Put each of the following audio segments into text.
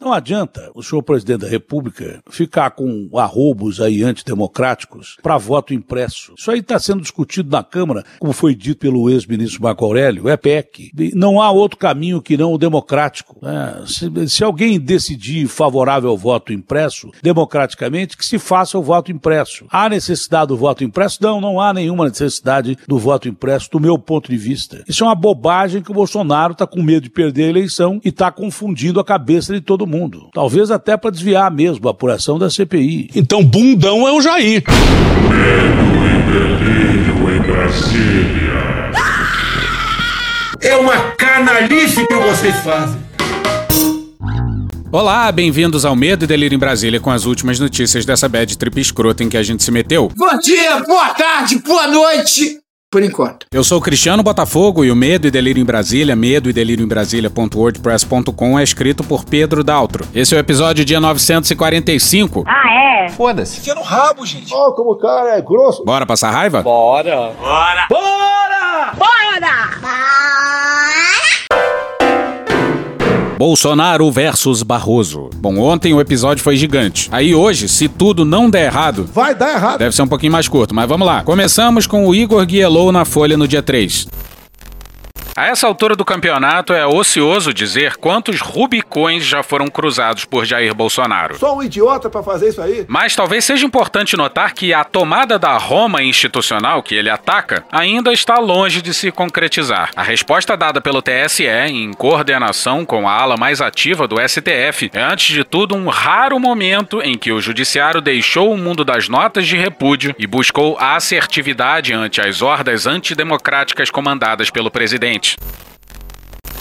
Não adianta o senhor presidente da República ficar com arrobos aí antidemocráticos para voto impresso. Isso aí está sendo discutido na Câmara, como foi dito pelo ex-ministro Marco Aurélio, é PEC. Não há outro caminho que não o democrático. É, se, se alguém decidir favorável ao voto impresso, democraticamente, que se faça o voto impresso. Há necessidade do voto impresso? Não, não há nenhuma necessidade do voto impresso, do meu ponto de vista. Isso é uma bobagem que o Bolsonaro está com medo de perder a eleição e está confundindo a cabeça de todo mundo. Talvez até para desviar mesmo a apuração da CPI. Então, bundão é o Jair. Medo e delírio em Brasília. É uma canalice que vocês fazem. Olá, bem-vindos ao Medo e Delírio em Brasília com as últimas notícias dessa bad trip escrota em que a gente se meteu. Bom dia, boa tarde, boa noite. Por enquanto. Eu sou o Cristiano Botafogo e o Medo e Delírio em Brasília, medo e delírio em Brasília.wordpress.com é escrito por Pedro Daltro. Esse é o episódio dia 945. Ah, é? Foda-se. Fica no rabo, gente. Ó, oh, como o cara é grosso. Bora passar raiva? Bora. Bora! Bora! Bora! Bolsonaro versus Barroso. Bom, ontem o episódio foi gigante. Aí hoje, se tudo não der errado. Vai dar errado. Deve ser um pouquinho mais curto, mas vamos lá. Começamos com o Igor Guielou na Folha no dia 3. A essa altura do campeonato é ocioso dizer quantos Rubicões já foram cruzados por Jair Bolsonaro. Só um idiota para fazer isso aí. Mas talvez seja importante notar que a tomada da Roma institucional que ele ataca ainda está longe de se concretizar. A resposta dada pelo TSE, em coordenação com a ala mais ativa do STF, é antes de tudo um raro momento em que o judiciário deixou o mundo das notas de repúdio e buscou a assertividade ante as hordas antidemocráticas comandadas pelo presidente.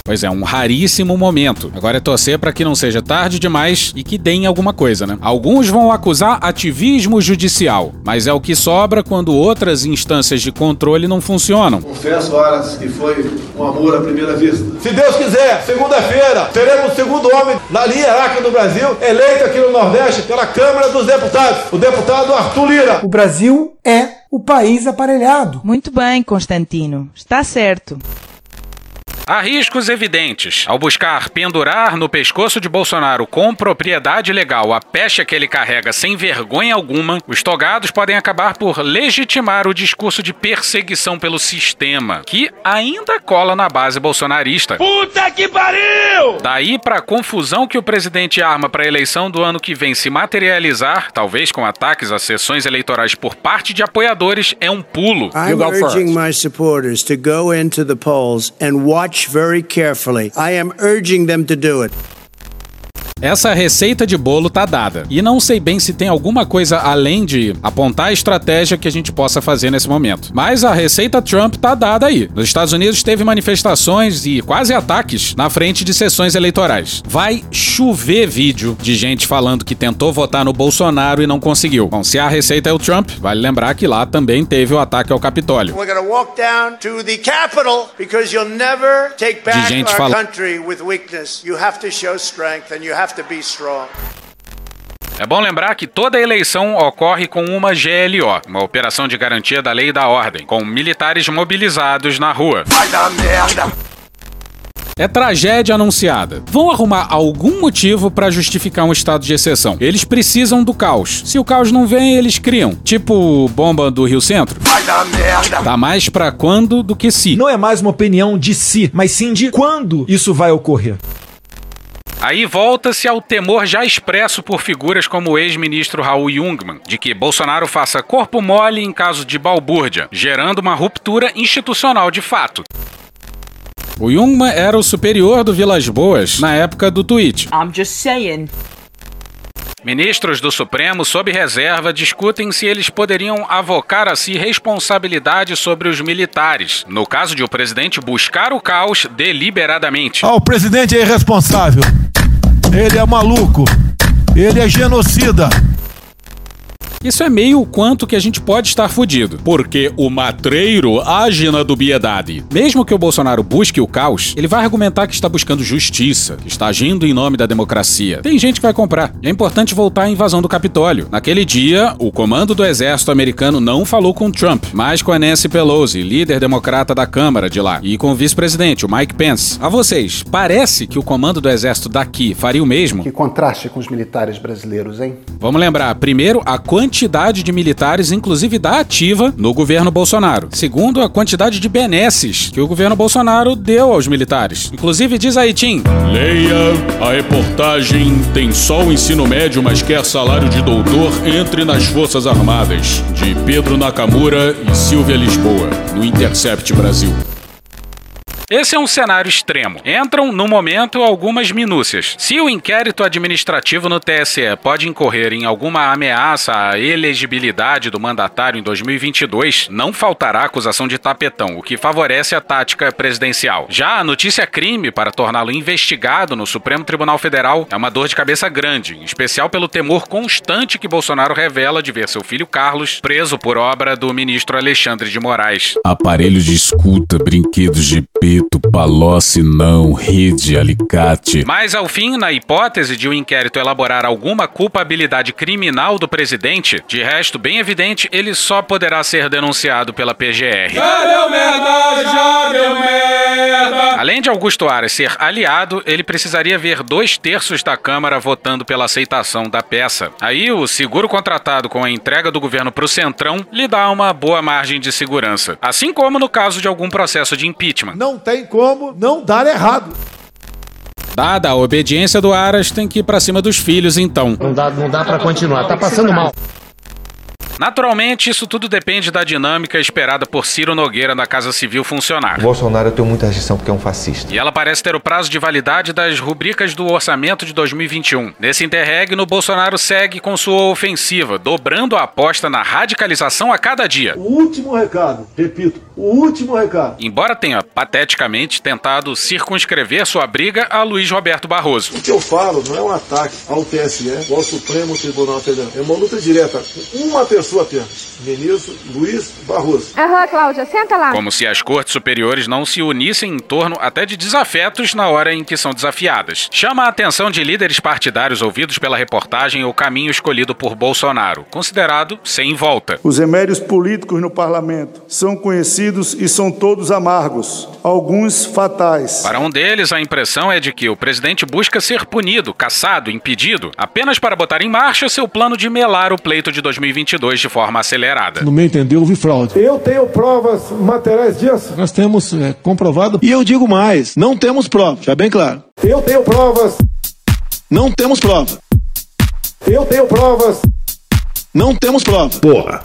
Pois é, um raríssimo momento. Agora é torcer para que não seja tarde demais e que deem alguma coisa, né? Alguns vão acusar ativismo judicial, mas é o que sobra quando outras instâncias de controle não funcionam. Confesso, Aras, que foi um amor à primeira vista. Se Deus quiser, segunda-feira, teremos o segundo homem na linha hierárquica do Brasil, eleito aqui no Nordeste pela Câmara dos Deputados, o deputado Arthur Lira. O Brasil é o país aparelhado. Muito bem, Constantino. Está certo. Há riscos evidentes. Ao buscar pendurar no pescoço de Bolsonaro com propriedade legal a pecha que ele carrega sem vergonha alguma, os togados podem acabar por legitimar o discurso de perseguição pelo sistema, que ainda cola na base bolsonarista. Puta que pariu! Daí para a confusão que o presidente arma para a eleição do ano que vem se materializar, talvez com ataques às sessões eleitorais por parte de apoiadores, é um pulo. I'm urging my supporters to go into the polls and watch very carefully. I am urging them to do it. Essa receita de bolo tá dada. E não sei bem se tem alguma coisa além de apontar a estratégia que a gente possa fazer nesse momento. Mas a receita Trump tá dada aí. Nos Estados Unidos teve manifestações e quase ataques na frente de sessões eleitorais. Vai chover vídeo de gente falando que tentou votar no Bolsonaro e não conseguiu. Bom, se a receita é o Trump, vale lembrar que lá também teve o ataque ao Capitólio. De gente our have to be strong. É bom lembrar que toda eleição ocorre com uma GLO, uma operação de garantia da lei e da ordem, com militares mobilizados na rua. Vai dar merda. É tragédia anunciada. Vão arrumar algum motivo pra justificar um estado de exceção. Eles precisam do caos. Se o caos não vem, eles criam. Tipo bomba do Rio Centro. Vai dar merda. Tá mais pra quando do que se. Não é mais uma opinião de si, mas sim de quando isso vai ocorrer. Aí volta-se ao temor já expresso por figuras como o ex-ministro Raul Jungmann, de que Bolsonaro faça corpo mole em caso de balbúrdia, gerando uma ruptura institucional de fato. O Jungmann era o superior do Vilas Boas na época do tweet. I'm just saying. Ministros do Supremo, sob reserva, discutem se eles poderiam avocar a si responsabilidade sobre os militares, no caso de o presidente buscar o caos deliberadamente. Ah, o presidente é irresponsável. Ele é maluco. Ele é genocida. Isso é meio o quanto que a gente pode estar fudido. Porque o matreiro age na dubiedade. Mesmo que o Bolsonaro busque o caos, ele vai argumentar que está buscando justiça, que está agindo em nome da democracia. Tem gente que vai comprar. É importante voltar à invasão do Capitólio. Naquele dia, o comando do exército americano não falou com Trump, mas com a Nancy Pelosi, líder democrata da Câmara de lá, e com o vice-presidente, o Mike Pence. A vocês, parece que o comando do exército daqui faria o mesmo? Que contraste com os militares brasileiros, hein? Vamos lembrar, primeiro, a quantidade de militares, inclusive da ativa, no governo Bolsonaro. Segundo, a quantidade de benesses que o governo Bolsonaro deu aos militares. Inclusive, diz aí, Tim. Leia a reportagem Tem só o ensino médio, mas quer salário de doutor? Entre nas Forças Armadas, de Pedro Nakamura e Silvia Lisboa, no Intercept Brasil. Esse é um cenário extremo. Entram, no momento, algumas minúcias. Se o inquérito administrativo no TSE pode incorrer em alguma ameaça à elegibilidade do mandatário em 2022, não faltará acusação de tapetão, o que favorece a tática presidencial. Já a notícia crime para torná-lo investigado no Supremo Tribunal Federal é uma dor de cabeça grande, em especial pelo temor constante que Bolsonaro revela de ver seu filho Carlos preso por obra do ministro Alexandre de Moraes. Aparelho de escuta, brinquedos de peso preto, palóce, não, rede, alicate. Mas ao fim, na hipótese de o um inquérito elaborar alguma culpabilidade criminal do presidente, de resto bem evidente, ele só poderá ser denunciado pela PGR. Já deu merda, já deu merda. Além de Augusto Aras ser aliado, ele precisaria ver dois terços da Câmara votando pela aceitação da peça. Aí o seguro contratado com a entrega do governo para o Centrão lhe dá uma boa margem de segurança. Assim como no caso de algum processo de impeachment. Não tem como não dar errado. Dada a obediência do Aras, tem que ir pra cima dos filhos, então. Não dá, não dá para continuar, tá passando mal. Naturalmente, isso tudo depende da dinâmica esperada por Ciro Nogueira na Casa Civil funcionar. O Bolsonaro tem muita restrição porque é um fascista. E ela parece ter o prazo de validade das rubricas do orçamento de 2021. Nesse interregno, Bolsonaro segue com sua ofensiva, dobrando a aposta na radicalização a cada dia. O último recado, repito, o último recado. Embora tenha pateticamente tentado circunscrever sua briga a Luiz Roberto Barroso. O que eu falo não é um ataque ao TSE ou ao Supremo Tribunal Federal. É uma luta direta com uma pessoa apenas. Ministro Luiz Barroso. Aham, Cláudia, senta lá. Como se as cortes superiores não se unissem em torno até de desafetos na hora em que são desafiadas. Chama a atenção de líderes partidários ouvidos pela reportagem o caminho escolhido por Bolsonaro, considerado sem volta. Os remédios políticos no parlamento são conhecidos e são todos amargos, alguns fatais. Para um deles, a impressão é de que o presidente busca ser punido, caçado, impedido, apenas para botar em marcha seu plano de melar o pleito de 2022 de forma acelerada. No meu entender, houve fraude. Eu tenho provas materiais disso. Nós temos é, comprovado. E eu digo mais: não temos prova, já bem claro. Eu tenho provas. Não temos prova. Eu tenho provas. Não temos prova. Porra.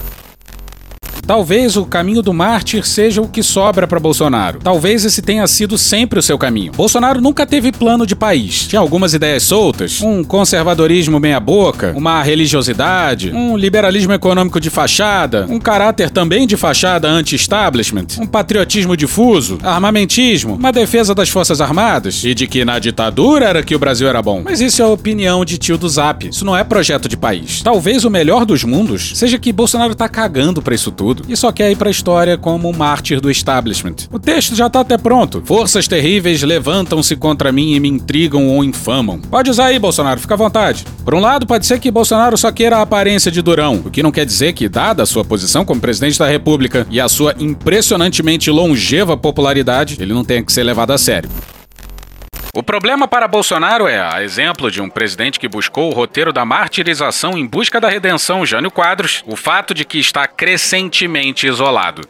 Talvez o caminho do mártir seja o que sobra para Bolsonaro. Talvez esse tenha sido sempre o seu caminho. Bolsonaro nunca teve plano de país. Tinha algumas ideias soltas, um conservadorismo meia-boca, uma religiosidade, um liberalismo econômico de fachada, um caráter também de fachada anti-establishment, um patriotismo difuso, armamentismo, uma defesa das Forças Armadas e de que na ditadura era que o Brasil era bom. Mas isso é a opinião de tio do Zap. Isso não é projeto de país. Talvez o melhor dos mundos seja que Bolsonaro tá cagando pra isso tudo e só quer ir pra história como um mártir do establishment. O texto já tá até pronto. Forças terríveis levantam-se contra mim e me intrigam ou infamam. Pode usar aí, Bolsonaro, fica à vontade. Por um lado, pode ser que Bolsonaro só queira a aparência de durão, o que não quer dizer que, dada a sua posição como presidente da República e a sua impressionantemente longeva popularidade, ele não tenha que ser levado a sério. O problema para Bolsonaro é, a exemplo de um presidente que buscou o roteiro da martirização em busca da redenção Jânio Quadros, o fato de que está crescentemente isolado.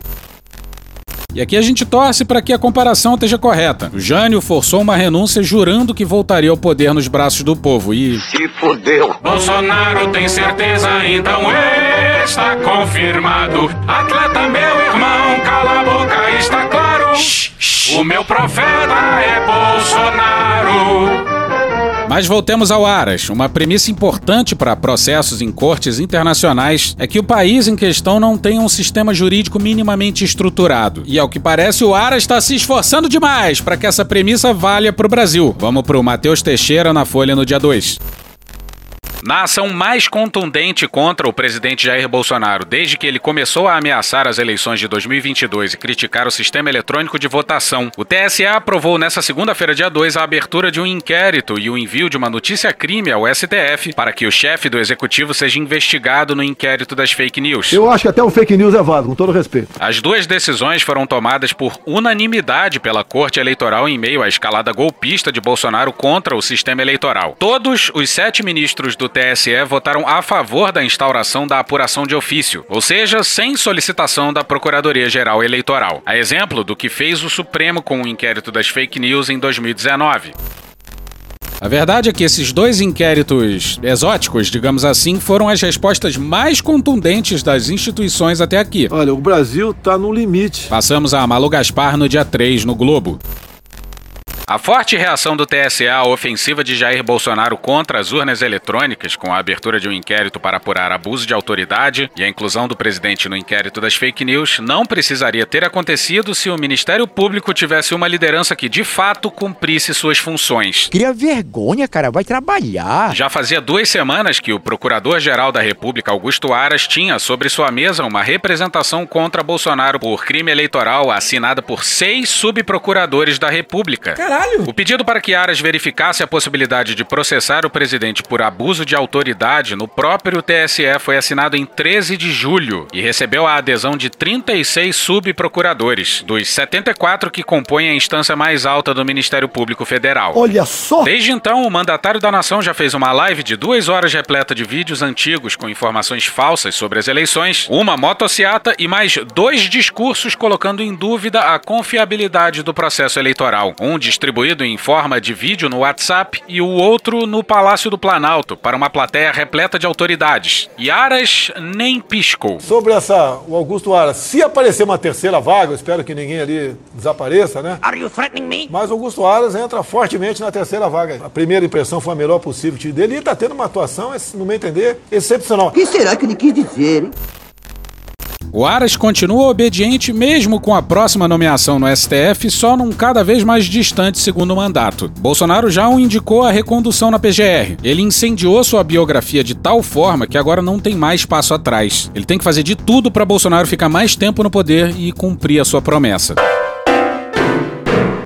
E aqui a gente torce para que a comparação esteja correta. O Jânio forçou uma renúncia jurando que voltaria ao poder nos braços do povo e. Se fudeu. Bolsonaro tem certeza, então está confirmado. Atleta, meu irmão, cala a boca, está claro. O meu profeta é Bolsonaro. Mas voltemos ao Aras. Uma premissa importante para processos em cortes internacionais é que o país em questão não tenha um sistema jurídico minimamente estruturado. E ao que parece, o Aras está se esforçando demais para que essa premissa valha para o Brasil. Vamos para o Matheus Teixeira na Folha no dia 2. Na ação mais contundente contra o presidente Jair Bolsonaro desde que ele começou a ameaçar as eleições de 2022 e criticar o sistema eletrônico de votação, o TSE aprovou nesta segunda-feira, dia 2, a abertura de um inquérito e o envio de uma notícia-crime ao STF para que o chefe do executivo seja investigado no inquérito das fake news. Eu acho que até o fake news é válido, com todo respeito. As duas decisões foram tomadas por unanimidade pela Corte Eleitoral em meio à escalada golpista de Bolsonaro contra o sistema eleitoral. Todos os sete ministros do TSE votaram a favor da instauração da apuração de ofício, ou seja, sem solicitação da Procuradoria-Geral Eleitoral. A exemplo do que fez o Supremo com o inquérito das fake news em 2019. A verdade é que esses dois inquéritos exóticos, digamos assim, foram as respostas mais contundentes das instituições até aqui. Olha, o Brasil tá no limite. Passamos a Malu Gaspar no dia 3 no Globo. A forte reação do TSE à ofensiva de Jair Bolsonaro contra as urnas eletrônicas, com a abertura de um inquérito para apurar abuso de autoridade e a inclusão do presidente no inquérito das fake news, não precisaria ter acontecido se o Ministério Público tivesse uma liderança que de fato cumprisse suas funções. Cria vergonha, cara, vai trabalhar. Já fazia duas semanas que o Procurador-Geral da República, Augusto Aras, tinha sobre sua mesa uma representação contra Bolsonaro por crime eleitoral assinada por seis subprocuradores da República. Caralho! O pedido para que Aras verificasse a possibilidade de processar o presidente por abuso de autoridade no próprio TSE foi assinado em 13 de julho e recebeu a adesão de 36 subprocuradores, dos 74 que compõem a instância mais alta do Ministério Público Federal. Olha só! Desde então, o mandatário da nação já fez uma live de duas horas repleta de vídeos antigos com informações falsas sobre as eleições, uma motociata e mais dois discursos colocando em dúvida a confiabilidade do processo eleitoral. Um distribuído em forma de vídeo no WhatsApp e o outro no Palácio do Planalto, para uma plateia repleta de autoridades. E Aras nem piscou. Sobre essa, o Augusto Aras, se aparecer uma terceira vaga, eu espero que ninguém ali desapareça, né? Are you threatening me? Mas o Augusto Aras entra fortemente na terceira vaga. A primeira impressão foi a melhor possível dele e ele tá tendo uma atuação, no meu entender, excepcional. O que será que ele quis dizer, hein? O Aras continua obediente mesmo com a próxima nomeação no STF, só num cada vez mais distante segundo mandato. Bolsonaro já o indicou a recondução na PGR. Ele incendiou sua biografia de tal forma que agora não tem mais passo atrás. Ele tem que fazer de tudo para Bolsonaro ficar mais tempo no poder e cumprir a sua promessa.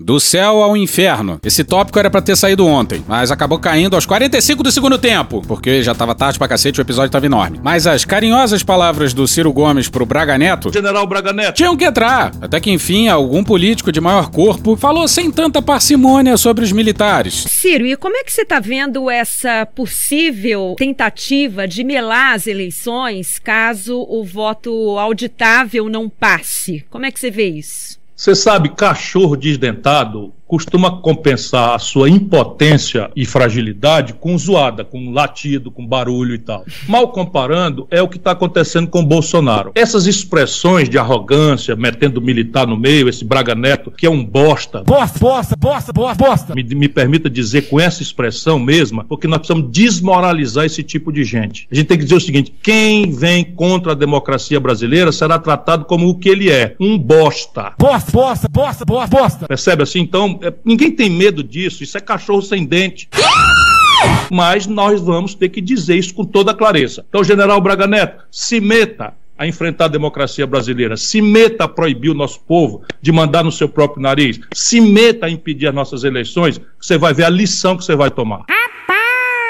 Do céu ao inferno. Esse tópico era para ter saído ontem, mas acabou caindo aos 45 do segundo tempo, porque já tava tarde pra cacete o episódio tava enorme. Mas as carinhosas palavras do Ciro Gomes pro Braga Neto General Braga Neto. tinham que entrar. Até que enfim, algum político de maior corpo falou sem tanta parcimônia sobre os militares. Ciro, e como é que você está vendo essa possível tentativa de melar as eleições caso o voto auditável não passe? Como é que você vê isso? Você sabe, cachorro desdentado costuma compensar a sua impotência e fragilidade com zoada, com latido, com barulho e tal. Mal comparando, é o que está acontecendo com Bolsonaro. Essas expressões de arrogância, metendo militar no meio, esse Braga Neto, que é um bosta. Bosta, bosta, bosta, bosta, bosta. Me, me permita dizer com essa expressão mesma, porque nós precisamos desmoralizar esse tipo de gente. A gente tem que dizer o seguinte: quem vem contra a democracia brasileira será tratado como o que ele é, um bosta. Bosta, bosta, bosta, bosta, bosta. Percebe assim? Então, é, ninguém tem medo disso, isso é cachorro sem dente. Mas nós vamos ter que dizer isso com toda clareza. Então, general Braga Neto, se meta a enfrentar a democracia brasileira, se meta a proibir o nosso povo de mandar no seu próprio nariz, se meta a impedir as nossas eleições, você vai ver a lição que você vai tomar.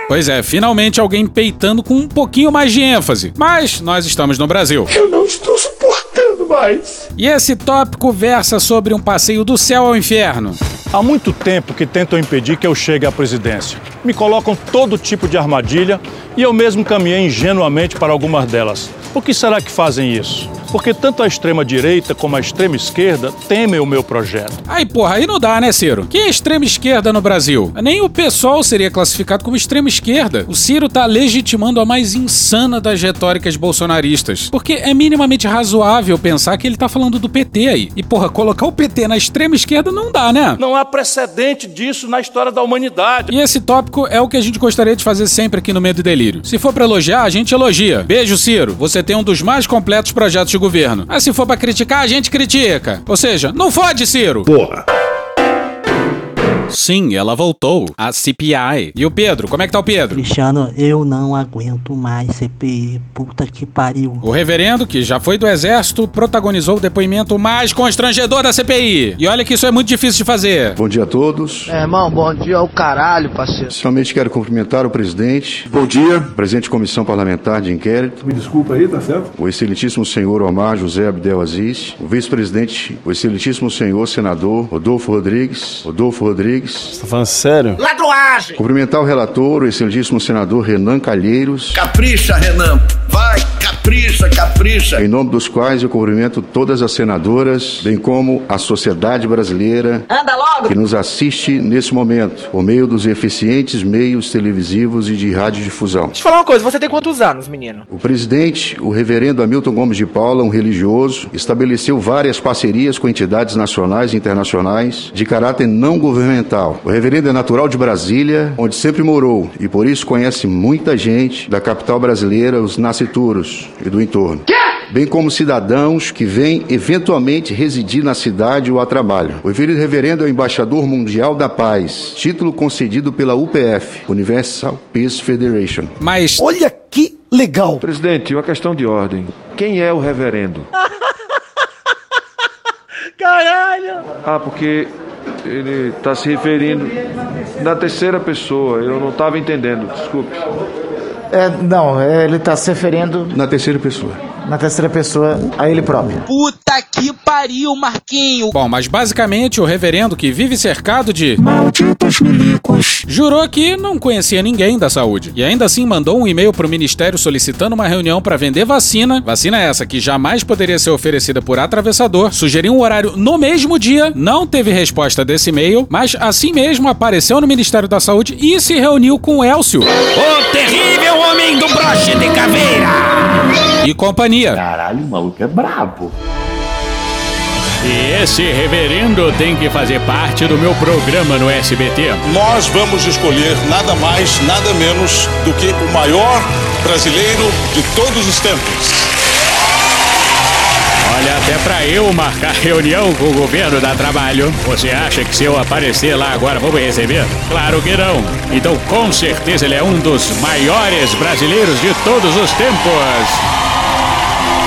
Pois é, finalmente alguém peitando com um pouquinho mais de ênfase. Mas nós estamos no Brasil. Eu não estou suportando mais. E esse tópico versa sobre um passeio do céu ao inferno. Há muito tempo que tentam impedir que eu chegue à presidência. Me colocam todo tipo de armadilha e eu mesmo caminhei ingenuamente para algumas delas. Por que será que fazem isso? Porque tanto a extrema-direita como a extrema-esquerda temem o meu projeto. Aí, porra, aí não dá, né, Ciro? Quem é extrema-esquerda no Brasil? Nem o PSOL seria classificado como extrema-esquerda. O Ciro tá legitimando a mais insana das retóricas bolsonaristas. Porque é minimamente razoável pensar que ele tá falando do PT aí. E, porra, colocar o PT na extrema-esquerda não dá, né? Não há precedente disso na história da humanidade. E esse tópico é o que a gente gostaria de fazer sempre aqui no Medo e Delírio. Se for pra elogiar, a gente elogia. Beijo, Ciro. Você tem um dos mais completos projetos de governo. Mas se for pra criticar, a gente critica. Ou seja, não fode, Ciro. Porra. Sim, ela voltou. A CPI. E o Pedro? Como é que tá o Pedro? Cristiano, eu não aguento mais CPI. Puta que pariu. O reverendo, que já foi do exército, protagonizou o depoimento mais constrangedor da CPI. E olha que isso é muito difícil de fazer. Bom dia a todos. É, irmão, bom dia ao caralho, parceiro. Inicialmente quero cumprimentar o presidente. Bom dia. Presidente da Comissão Parlamentar de Inquérito. Me desculpa aí, tá certo? O excelentíssimo senhor Omar José Abdel Aziz. O vice-presidente, o excelentíssimo senhor senador Rodolfo Rodrigues. Rodolfo Rodrigues. Você tá falando sério? Ladroagem! Cumprimentar o relator, o excelentíssimo senador Renan Calheiros. Capricha, Renan. Vai, capricha, capricha. Em nome dos quais eu cumprimento todas as senadoras, bem como a sociedade brasileira Anda logo! que nos assiste nesse momento, por meio dos eficientes meios televisivos e de radiodifusão. Deixa eu falar uma coisa, você tem quantos anos, menino? O presidente, o reverendo Hamilton Gomes de Paula, um religioso, estabeleceu várias parcerias com entidades nacionais e internacionais de caráter não governamental. O reverendo é natural de Brasília, onde sempre morou, e por isso conhece muita gente da capital brasileira, os nascituros e do entorno. Bem como cidadãos que vêm eventualmente residir na cidade ou a trabalho. O reverendo é o embaixador mundial da paz, título concedido pela UPF, Universal Peace Federation. Mas Olha que legal. Presidente, uma questão de ordem. Quem é o reverendo? Caralho! Ah, porque ele está se referindo na terceira pessoa. Eu não estava entendendo, desculpe. É, não, é, ele tá se referindo Na terceira pessoa. na terceira pessoa a ele próprio. Puta que pariu, Marquinho. Bom, mas basicamente o reverendo que vive cercado de Malditos milicos. jurou que não conhecia ninguém da saúde e ainda assim mandou um e-mail pro ministério solicitando uma reunião para vender vacina. Vacina essa que jamais poderia ser oferecida por atravessador. Sugeriu um horário no mesmo dia, não teve resposta desse e-mail, mas assim mesmo apareceu no Ministério da Saúde e se reuniu com o Elcio O terrível homem do broche de caveira. e companhia. Caralho, o maluco é brabo. E esse reverendo tem que fazer parte do meu programa no SBT. Nós vamos escolher nada mais, nada menos do que o maior brasileiro de todos os tempos. Olha, até pra eu marcar reunião com o governo dá trabalho. Você acha que se eu aparecer lá agora vou me receber? Claro que não. Então, com certeza, ele é um dos maiores brasileiros de todos os tempos.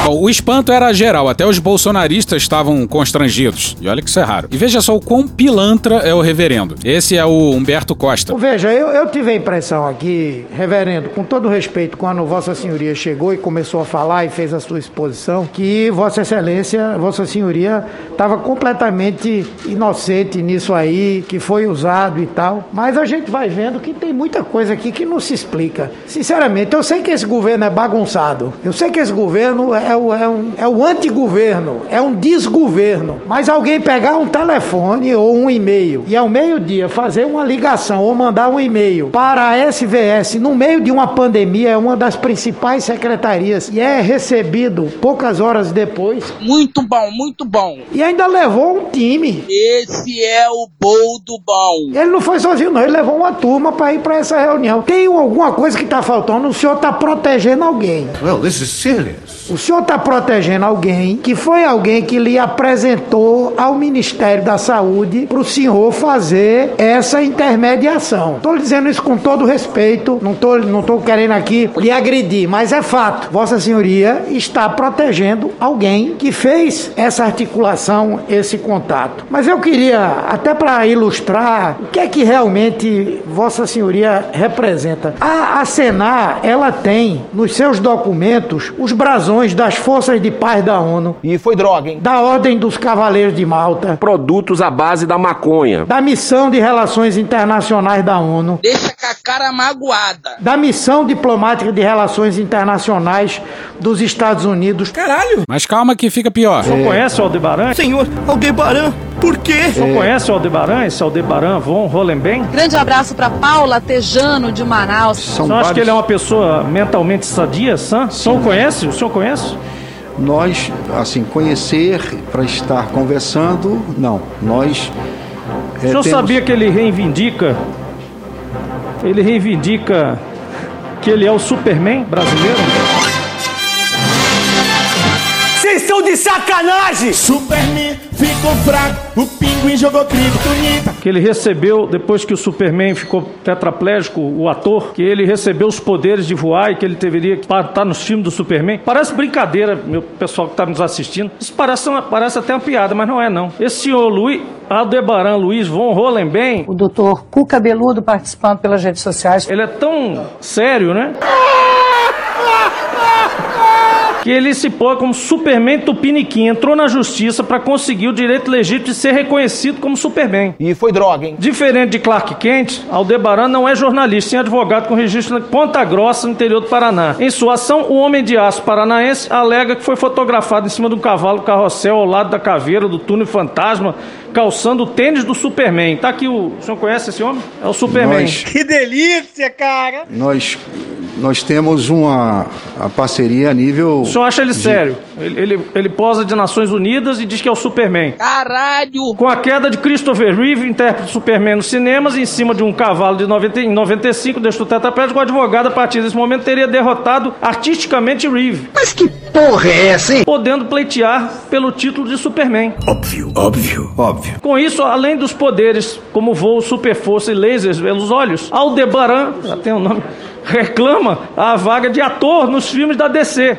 Bom, o espanto era geral, até os bolsonaristas estavam constrangidos. E olha que isso é raro. E veja só o quão pilantra é o reverendo. Esse é o Humberto Costa. Veja, eu, eu tive a impressão aqui, reverendo, com todo respeito, quando Vossa Senhoria chegou e começou a falar e fez a sua exposição, que Vossa Excelência, Vossa Senhoria, estava completamente inocente nisso aí, que foi usado e tal. Mas a gente vai vendo que tem muita coisa aqui que não se explica. Sinceramente, eu sei que esse governo é bagunçado. Eu sei que esse governo é o, é um, é o antigoverno, é um desgoverno. Mas alguém pegar um telefone ou um e-mail e ao meio-dia fazer uma ligação ou mandar um e-mail para a SVS no meio de uma pandemia é uma das principais secretarias e é recebido poucas horas depois. Muito bom, muito bom. E ainda levou um time. Esse é o boldo bom. Ele não foi sozinho, não. Ele levou uma turma para ir para essa reunião. Tem alguma coisa que está faltando. O senhor está protegendo alguém. Well, this is serious. O senhor está protegendo alguém que foi alguém que lhe apresentou ao Ministério da Saúde para o senhor fazer essa intermediação. Estou dizendo isso com todo respeito, não estou não tô querendo aqui lhe agredir, mas é fato. Vossa Senhoria está protegendo alguém que fez essa articulação, esse contato. Mas eu queria, até para ilustrar, o que é que realmente Vossa Senhoria representa. A, a Senar, ela tem nos seus documentos os brasões das forças de paz da ONU. E foi droga, hein? Da Ordem dos Cavaleiros de Malta. Produtos à base da maconha. Da Missão de Relações Internacionais da ONU. Deixa com a cara magoada. Da Missão Diplomática de Relações Internacionais dos Estados Unidos. Caralho! Mas calma que fica pior. O senhor conhece o Aldebaran? Senhor, Aldebaran, por quê? O senhor conhece o Aldebaran? Esse Aldebaran von Hollenben? Grande abraço para Paula Tejano de Manaus. São o senhor acha que ele é uma pessoa mentalmente sadia, sã? O senhor conhece? O senhor conhece? Nós, assim, conhecer para estar conversando, não. Nós. O senhor sabia que ele reivindica? Ele reivindica que ele é o Superman brasileiro? Vocês são de sacanagem! Superman ficou fraco, o pinguim jogou criptonita. Que ele recebeu, depois que o Superman ficou tetraplégico, o ator, que ele recebeu os poderes de voar e que ele deveria estar nos filmes do Superman. Parece brincadeira, meu pessoal que está nos assistindo. Isso parece, uma, parece até uma piada, mas não é não. Esse senhor Luiz, Aldebaran Luiz von Hollenbein... O doutor Cu Cabeludo participando pelas redes sociais. Ele é tão sério, né? que ele se pôs como Superman Tupiniquim, entrou na justiça para conseguir o direito legítimo de ser reconhecido como Superman. E foi droga, hein? Diferente de Clark Kent, Aldebaran não é jornalista, sim advogado com registro em Ponta Grossa, no interior do Paraná. Em sua ação, o homem de aço paranaense alega que foi fotografado em cima de um cavalo carrossel ao lado da caveira do túnel fantasma, calçando o tênis do Superman. Tá aqui o. O senhor conhece esse homem? É o Superman. Nós- Que delícia, cara! Nós, nós temos uma parceria a nível. O senhor acha ele sério? Ele, ele, ele posa de Nações Unidas e diz que é o Superman. Caralho! Com a queda de Christopher Reeve, intérprete de Superman nos cinemas, em cima de um cavalo de 90, em 95, deixou o tetraplégico, o advogado, a partir desse momento, teria derrotado artisticamente Reeve. Mas que porra é essa, hein? Podendo pleitear pelo título de Superman. Óbvio, óbvio, óbvio. Com isso, além dos poderes como voo, super força e lasers pelos olhos, Aldebaran, já tem o nome, reclama a vaga de ator nos filmes da DC.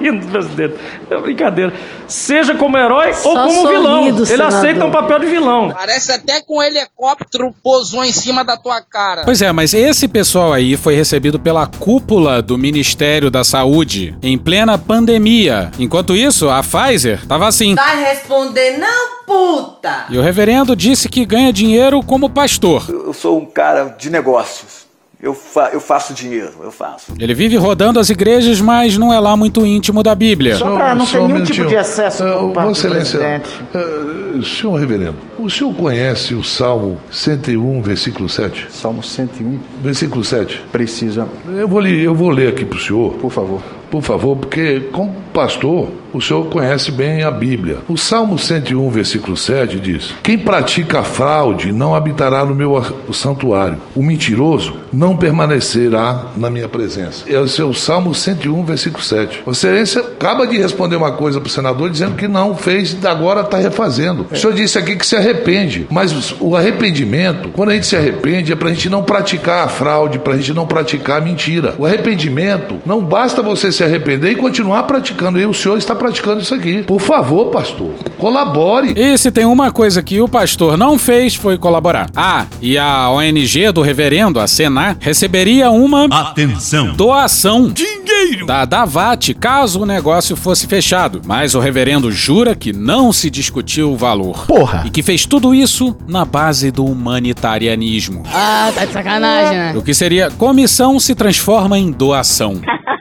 Rindo, presidente. É brincadeira. Seja como herói ou Só como vilão. sorrindo, Ele senador. aceita um papel de vilão. Parece até que um helicóptero pousou em cima da tua cara. Pois é, mas esse pessoal aí foi recebido pela cúpula do Ministério da Saúde em plena pandemia. Enquanto isso, a Pfizer tava assim. Vai responder, não, puta! E o reverendo disse que ganha dinheiro como pastor. Eu sou um cara de negócios. Eu, fa eu faço dinheiro, eu faço. Ele vive rodando as igrejas, mas não é lá muito íntimo da Bíblia. Só pra não ter um nenhum tipo de excesso Ah, por parte Vossa do Excelência, presidente. ah, senhor reverendo, o senhor conhece o Salmo 101, versículo 7? Salmo 101. Versículo 7. Precisa. Eu vou, li- eu vou ler aqui para o senhor. Por favor. Por favor, porque como pastor, o senhor conhece bem a Bíblia. O Salmo 101, versículo 7 diz: Quem pratica fraude não habitará no meu santuário. O mentiroso não permanecerá na minha presença. Esse é o Salmo 101, versículo 7. Vossa Excelência acaba de responder uma coisa para o senador dizendo que não fez e agora está refazendo. O senhor disse aqui que se arrepende, mas o arrependimento, quando a gente se arrepende, é para a gente não praticar a fraude, para a gente não praticar a mentira. O arrependimento, não basta você se arrepender e continuar praticando. E o senhor está praticando isso aqui. Por favor, pastor, colabore. E se tem uma coisa que o pastor não fez foi colaborar. Ah, e a ONG do reverendo, a Senar, receberia uma Atenção. doação dinheiro da Davat caso o negócio fosse fechado. Mas o reverendo jura que não se discutiu o valor. Porra. E que fez tudo isso na base do humanitarianismo. Ah, tá de sacanagem, né? O que seria comissão se transforma em doação.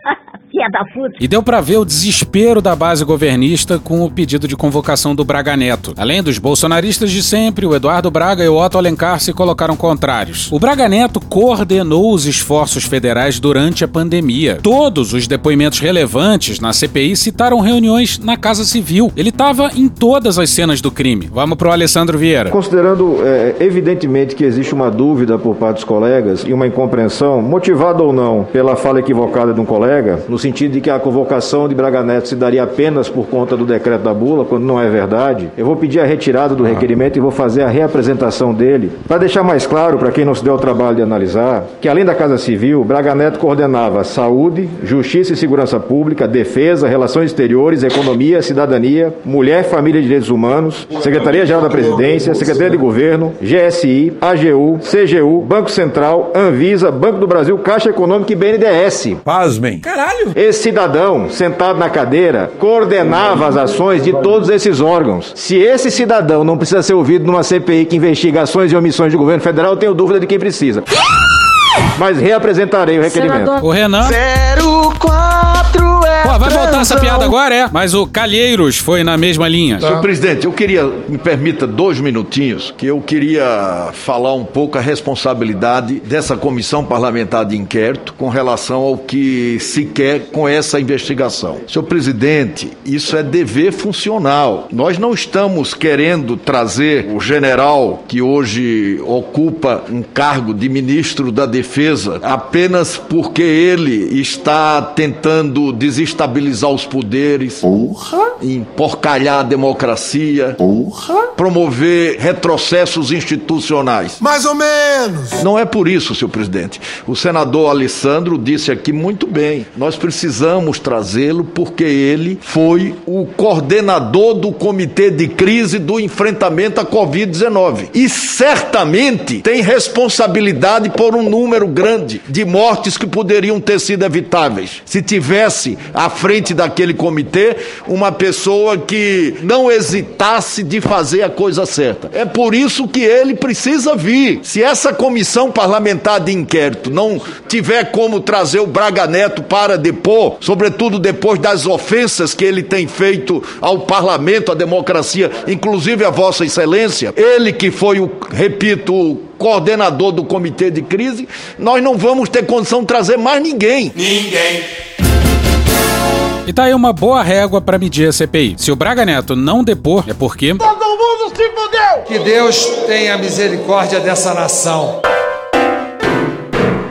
Filha da. E deu pra ver o desespero da base governista com o pedido de convocação do Braga Neto. Além dos bolsonaristas de sempre, o Eduardo Braga e o Otto Alencar se colocaram contrários. O Braga Neto coordenou os esforços federais durante a pandemia. Todos os depoimentos relevantes na CPI citaram reuniões na Casa Civil. Ele estava em todas as cenas do crime. Vamos pro Alessandro Vieira. Considerando é, evidentemente que existe uma dúvida por parte dos colegas e uma incompreensão, motivada ou não pela fala equivocada de um colega, no sentido de que a convocação de Braga Neto se daria apenas por conta do decreto da bula, quando não é verdade, eu vou pedir a retirada do requerimento e vou fazer a reapresentação dele, para deixar mais claro para quem não se deu o trabalho de analisar, que além da Casa Civil, Braga Neto coordenava saúde, justiça e segurança pública, defesa, relações exteriores, economia, cidadania, mulher, família e direitos humanos, Secretaria-Geral da Presidência, Secretaria de Governo, GSI, AGU, CGU, Banco Central, Anvisa, Banco do Brasil, Caixa Econômica e BNDES. Pasmem. Caralho! Esse cidadão, sentado na cadeira, coordenava as ações de todos esses órgãos. Se esse cidadão não precisa ser ouvido numa CPI que investiga ações e omissões do governo federal, eu tenho dúvida de quem precisa. Mas reapresentarei o requerimento. O Renan. 04 é. Pô, vai voltar essa piada agora, é? Mas o Calheiros foi na mesma linha. Senhor presidente, eu queria, me permita dois minutinhos, que eu queria falar um pouco a responsabilidade dessa comissão parlamentar de inquérito com relação ao que se quer com essa investigação. Senhor presidente, isso é dever funcional. Nós não estamos querendo trazer o general que hoje ocupa um cargo de ministro da Defesa apenas porque ele está tentando visando desestabilizar os poderes, Porra! emporcalhar a democracia, Porra! promover retrocessos institucionais. Mais ou menos. Não é por isso, senhor presidente. O senador Alessandro disse aqui muito bem. Nós precisamos trazê-lo porque ele foi o coordenador do comitê de crise do enfrentamento à Covid-19. E certamente tem responsabilidade por um número grande de mortes que poderiam ter sido evitáveis. Se tivesse à frente daquele comitê uma pessoa que não hesitasse de fazer a coisa certa. É por isso que ele precisa vir. Se essa comissão parlamentar de inquérito não tiver como trazer o Braga Neto para depor, sobretudo depois das ofensas que ele tem feito ao parlamento, à democracia, inclusive a Vossa Excelência, ele que foi o, repito, o coordenador do comitê de crise, nós não vamos ter condição de trazer mais ninguém. Ninguém. E tá aí uma boa régua pra medir a CPI. Se o Braga Neto não depor, é porque. Todo mundo se fudeu. Que Deus tenha misericórdia dessa nação.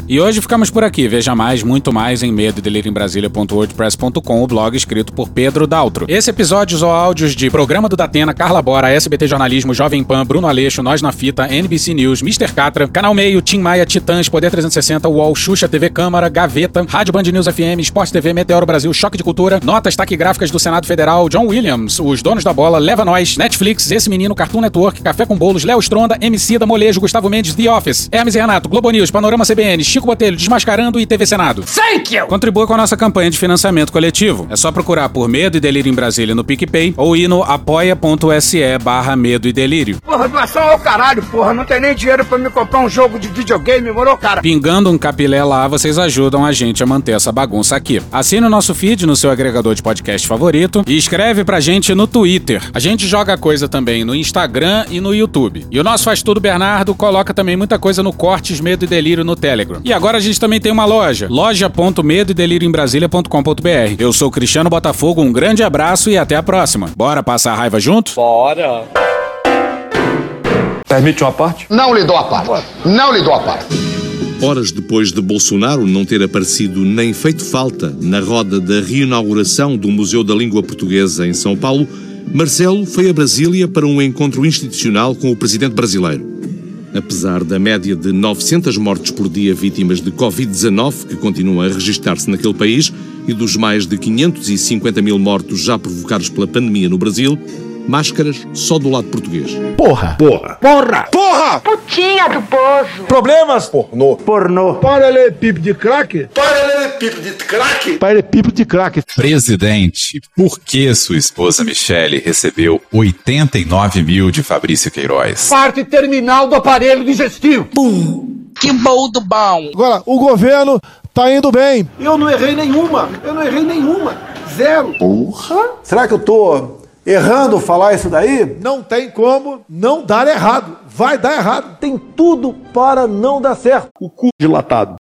E hoje ficamos por aqui. Veja mais, muito mais em medo em Brasília.wordpress.com, o blog escrito por Pedro Daltro. Esse episódio usou áudios de Programa do Datena, Carla Bora, SBT Jornalismo, Jovem Pan, Bruno Aleixo, Nós na Fita, NBC News, Mr. Catra, Canal Meio, Tim Maia, Titãs, Poder 360, UOL, Xuxa, TV Câmara, Gaveta, Rádio Band News FM, Esporte TV, Meteoro Brasil, Choque de Cultura, Notas Taquigráficas do Senado Federal, John Williams, Os Donos da Bola, Leva Nós, Netflix, Esse Menino, Cartoon Network, Café com Bolos, Léo Stronda, MC da Molejo, Gustavo Mendes, The Office, Hermes e Renato, Globo News, Panorama CBN, Chico Botelho, Desmascarando e TV Senado. Thank you! Contribua com a nossa campanha de financiamento coletivo. É só procurar por Medo e Delírio em Brasília no PicPay ou ir no apoia.se barra Medo e Delírio. Porra, doação ao caralho, porra. Não tem nem dinheiro pra me comprar um jogo de videogame, morou, cara? Pingando um capilé lá, vocês ajudam a gente a manter essa bagunça aqui. Assine o nosso feed no seu agregador de podcast favorito e escreve pra gente no Twitter. A gente joga coisa também no Instagram e no YouTube. E o nosso Faz Tudo Bernardo coloca também muita coisa no Cortes Medo e Delírio no Telegram. E agora a gente também tem uma loja, loja.medoedelirioembrasilha.com.br. Eu sou Cristiano Botafogo, um grande abraço e até a próxima. Bora passar a raiva junto? Bora. Permite uma parte? Não lhe dou a parte. Não lhe dou a parte. Horas depois de Bolsonaro não ter aparecido nem feito falta na roda da reinauguração do Museu da Língua Portuguesa em São Paulo, Marcelo foi a Brasília para um encontro institucional com o presidente brasileiro. Apesar da média de 900 mortes por dia vítimas de Covid-19 que continuam a registrar-se naquele país e dos mais de 550 mil mortos já provocados pela pandemia no Brasil, máscaras só do lado português. Porra. Porra. Porra. Porra. Putinha do poço. Problemas? Pornô. Pornô. Paralelepípedo de crack? Paralelepípedo de crack? Paralelepípedo de crack. Presidente, por que sua esposa Michele recebeu 89 mil de Fabrício Queiroz? Parte terminal do aparelho digestivo. Pum. Que bom do bom. Agora, o governo tá indo bem. Eu não errei nenhuma. Eu não errei nenhuma. Zero. Porra! Será que eu tô errando falar isso daí? Não tem como não dar errado. Vai dar errado. Tem tudo para não dar certo. O cu dilatado.